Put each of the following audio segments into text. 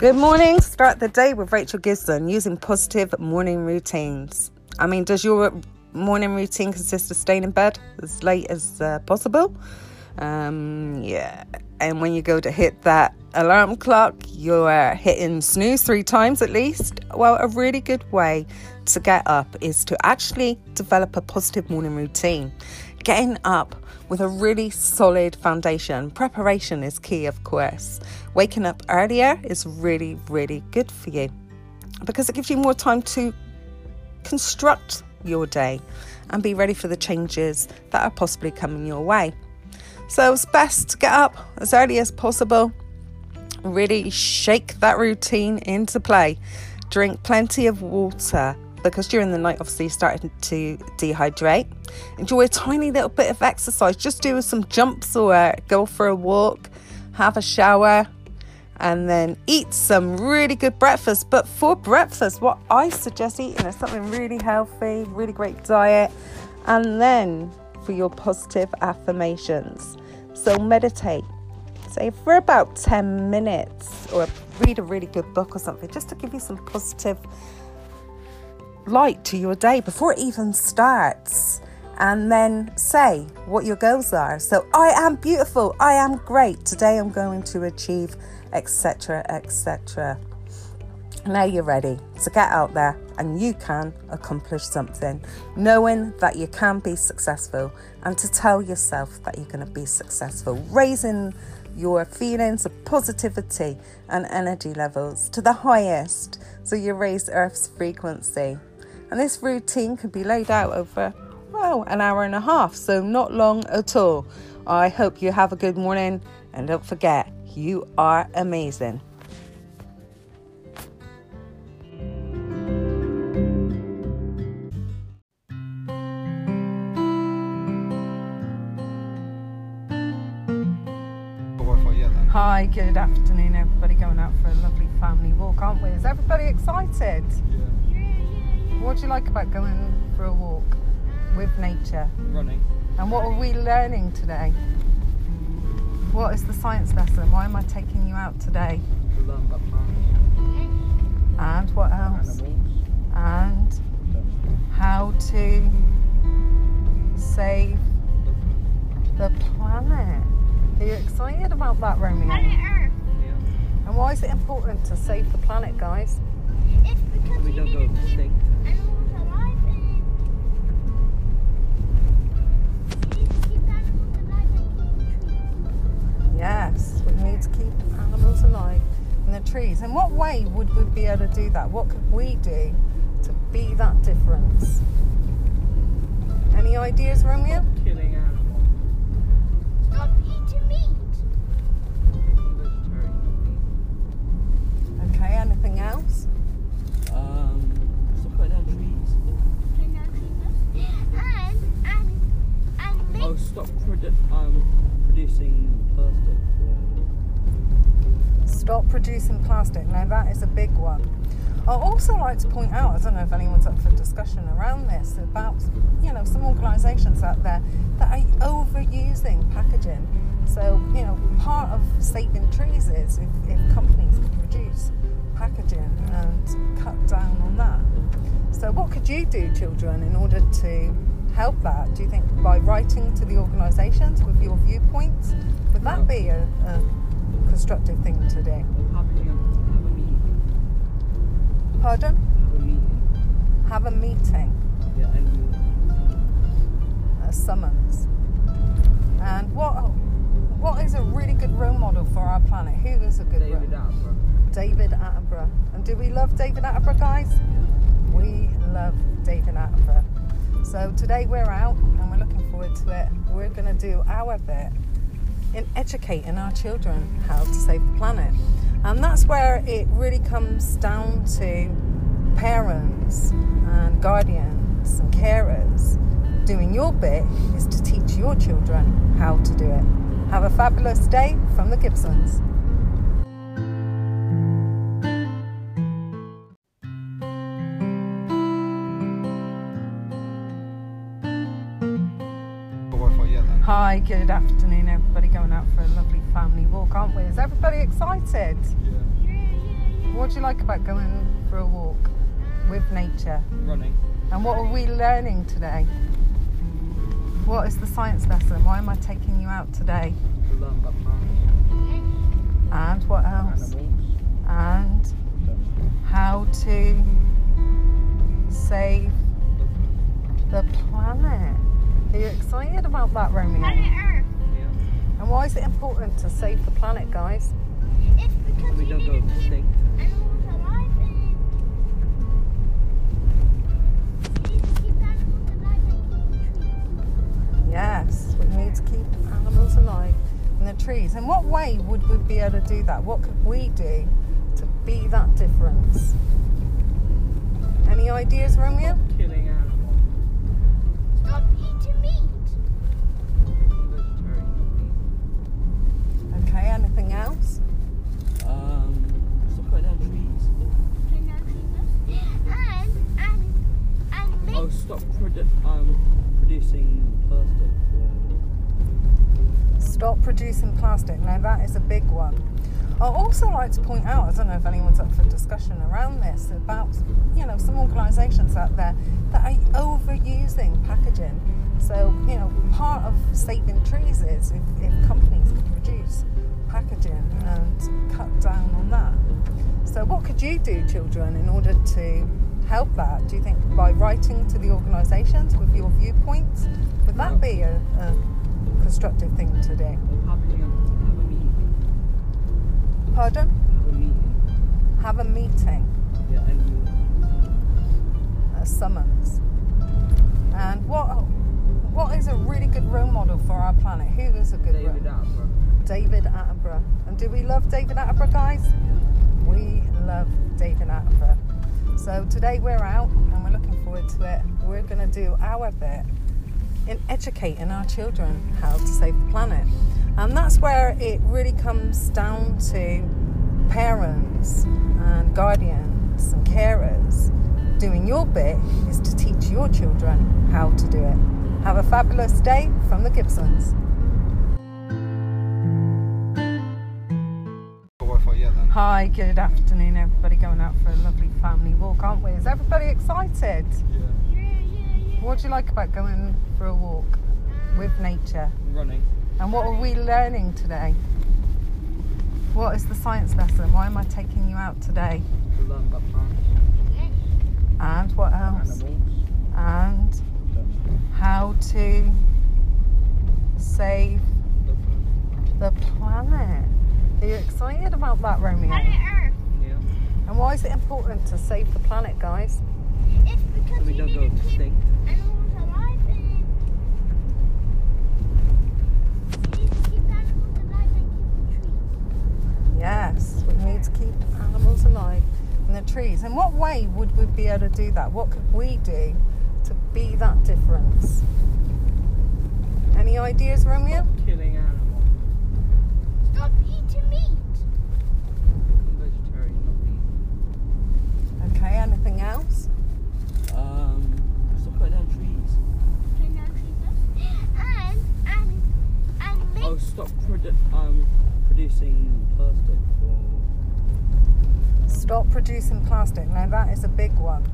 Good morning. Start the day with Rachel Gibson using positive morning routines. I mean, does your morning routine consist of staying in bed as late as uh, possible? Um, yeah. And when you go to hit that alarm clock, you're hitting snooze three times at least. Well, a really good way to get up is to actually develop a positive morning routine. Getting up with a really solid foundation. Preparation is key, of course. Waking up earlier is really, really good for you because it gives you more time to construct your day and be ready for the changes that are possibly coming your way. So it's best to get up as early as possible, really shake that routine into play, drink plenty of water because during the night, obviously, you're starting to dehydrate. Enjoy a tiny little bit of exercise, just do some jumps or uh, go for a walk, have a shower, and then eat some really good breakfast. But for breakfast, what I suggest eating is something really healthy, really great diet, and then for your positive affirmations. So meditate, say for about 10 minutes, or read a really good book or something, just to give you some positive light to your day before it even starts. And then say what your goals are. So, I am beautiful, I am great, today I'm going to achieve, etc. etc. Now you're ready to get out there and you can accomplish something, knowing that you can be successful and to tell yourself that you're going to be successful, raising your feelings of positivity and energy levels to the highest so you raise Earth's frequency. And this routine can be laid out over, well, an hour and a half, so not long at all. I hope you have a good morning and don't forget, you are amazing. Hi, good afternoon, everybody. Going out for a lovely family walk, aren't we? Is everybody excited? What do you like about going for a walk with nature? Running. And what are we learning today? What is the science lesson? Why am I taking you out today? To learn about plants, And what else? animals. And how to save the planet. Are you excited about that, Romeo? Planet Earth. Yeah. And why is it important to save the planet, guys? It's because We we don't go extinct. animals we need to keep animals alive and keep trees. Yes, we need to keep animals alive in the trees. In what way would we be able to do that? What could we do to be that difference? Any ideas, Romeo? Killing animals. Stop eating meat. Okay, anything else? Um, stop cutting down trees. Can I keep us? And and and make Oh, stop produ- um, producing plastic. Stop producing plastic. Now, that is a big one. I'd also like to point out, I don't know if anyone's up for discussion around this, about you know some organisations out there that are overusing packaging. So you know, part of saving trees is if, if companies could reduce packaging and cut down on that. So what could you do, children, in order to help that? Do you think by writing to the organisations with your viewpoints, would that be a, a constructive thing to do? A, have a meeting. Pardon? Have a meeting. Have a meeting, Yeah, and a summons. And what what is a really good role model for our planet? Who is a good David role? Attenborough. David Attenborough. And do we love David Attenborough, guys? We love David Attenborough. So today we're out and we're looking forward to it. We're going to do our bit in educating our children how to save the planet. And that's where it really comes down to parents and guardians and carers. Doing your bit is to teach your children how to do it. Have a fabulous day from the Gibsons. Afternoon, everybody. Going out for a lovely family walk, aren't we? Is everybody excited? Yeah. Yeah, yeah, What do you like about going for a walk with nature? Running. And what are we learning today? What is the science lesson? Why am I taking you out today? To learn about plants. And what else? Animals. And how to save the planet. Are you excited about that, Romeo? Planet Earth. Yeah. And why is it important to save the planet, guys? It's because We we don't go extinct. animals alive we need to keep animals alive and. Yes, we need to keep animals alive in the trees. In what way would we be able to do that? What could we do to be that difference? Any ideas, Romeo? Killing Stop producing plastic. Now, that is a big one. I'd also like to point out, I don't know if anyone's up for discussion around this, about you know some organisations out there that are overusing packaging. So you know, part of saving trees is if, if companies could reduce packaging and cut down on that. So what could you do, children, in order to help that? Do you think by writing to the organisations with your viewpoints, would that be a, a constructive thing to do? Or having a, have a meeting. Pardon? Have a meeting. Have a meeting, Yeah, and a summons. And what what is a really good role model for our planet? Who is a good role? David role? Attenborough. David Attenborough. And do we love David Attenborough, guys? We love David Attenborough. So today we're out and we're looking forward to it. We're going to do our bit in educating our children how to save the planet. And that's where it really comes down to parents and guardians and carers. Doing your bit is to teach your children how to do it. Have a fabulous day from the Gibsons. Hi, good afternoon, everybody. Going out for a lovely family walk, aren't we? Is everybody excited? Yeah. What do you like about going for a walk with nature? Running. And what are we learning today? What is the science lesson? Why am I taking you out today? To learn about plants. And what else? Animals. And how to save The the planet. Are you excited about that, Romeo? Planet Earth. Yeah. And why is it important to save the planet, guys? It's because So we we don't go extinct. animals alive and we need to keep animals alive and keep trees. Yes, we need to keep animals alive in the trees. In what way would we be able to do that? What could we do to be that difference? Any ideas, Romeo? Killing animals. Stop eating meat. I'm vegetarian, not meat. Okay, anything else? Um. Stop cutting down trees. Can now trees and and and make Oh, stop produ- um producing plastic. For... Stop producing plastic. Now, that is a big one.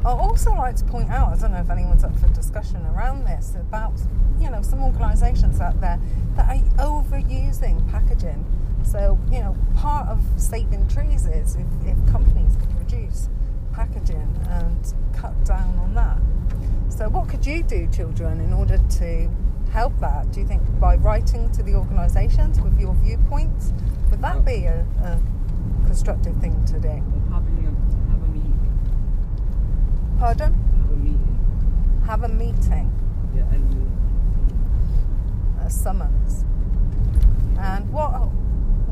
I'd also like to point out, I don't know if anyone's up for discussion around this, about you know some organisations out there that are overusing packaging. So you know, part of saving trees is if, if companies could reduce packaging and cut down on that. So what could you do, children, in order to help that? Do you think by writing to the organisations with your viewpoints, would that be a, a constructive thing to do? Having a, have a meeting. Pardon? Have a meeting. Have a meeting, Yeah, and a summons. And what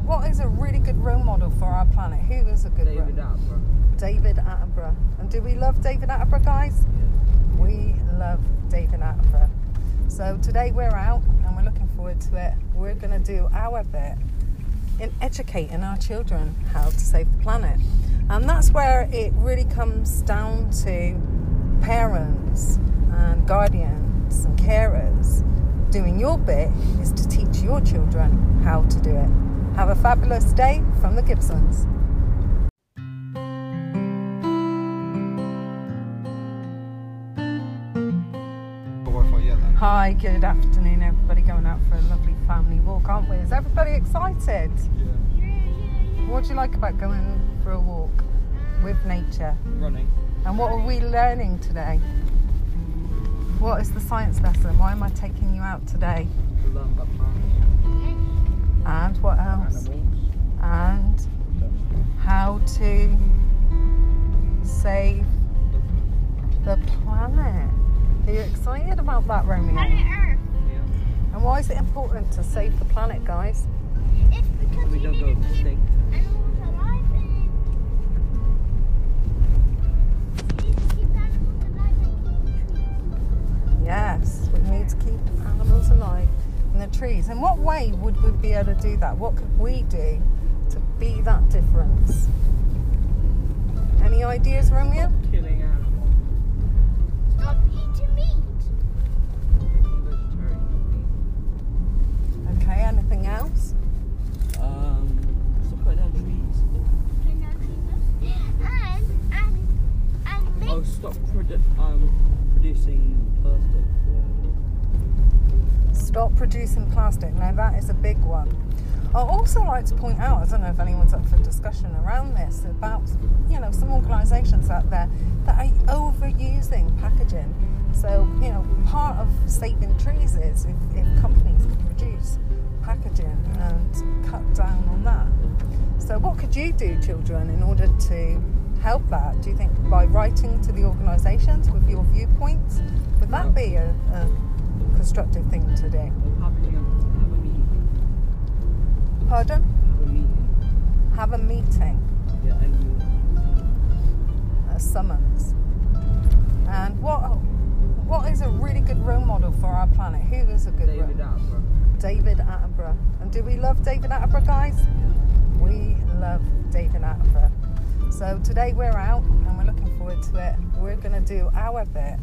what is a really good role model for our planet? Who is a good David role? Attenborough. David Attenborough. And do we love David Attenborough, guys? Yeah. We love David Attenborough. So today we're out and we're looking forward to it. We're going to do our bit in educating our children how to save the planet. And that's where it really comes down to parents and guardians and carers. Doing your bit is to teach your children how to do it. Have a fabulous day from the Gibsons. Hi, good afternoon, everybody. Going out for a lovely family walk, aren't we? Is everybody excited? Yeah. What do you like about going for a walk with nature? Running. And what are we learning today? What is the science lesson? Why am I taking you out today? To learn about plants, And what else? animals. And how to save the planet. Are you excited about that, Romeo? Planet Earth. Yeah. And why is it important to save the planet, guys? It's because We we don't go extinct. animals alive and we need to keep animals alive and keep trees. Yes, we need to keep animals alive in the trees. In what way would we be able to do that? What could we do to be that difference? Any ideas, Romeo? Killing animals. Stop Producing plastic. Now, that is a big one. I'd also like to point out, I don't know if anyone's up for discussion around this, about you know some organisations out there that are overusing packaging. So you know, part of saving trees is if, if companies could reduce packaging and cut down on that. So what could you do, children, in order to help that? Do you think by writing to the organisations with your viewpoints, would that be a, a constructive thing to do? Or having a, have a meeting. Pardon? Have a meeting. Have a meeting, Yeah, a summons. And what what is a really good role model for our planet? Who is a good role? David role? Attenborough. David Attenborough. And do we love David Attenborough, guys? We love David Attenborough. So today we're out and we're looking forward to it. We're going to do our bit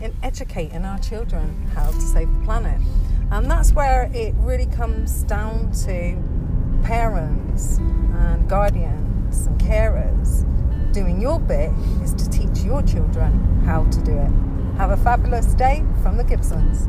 in educating our children how to save the planet. And that's where it really comes down to parents and guardians and carers. Doing your bit is to teach your children how to do it. Have a fabulous day from the Gibsons.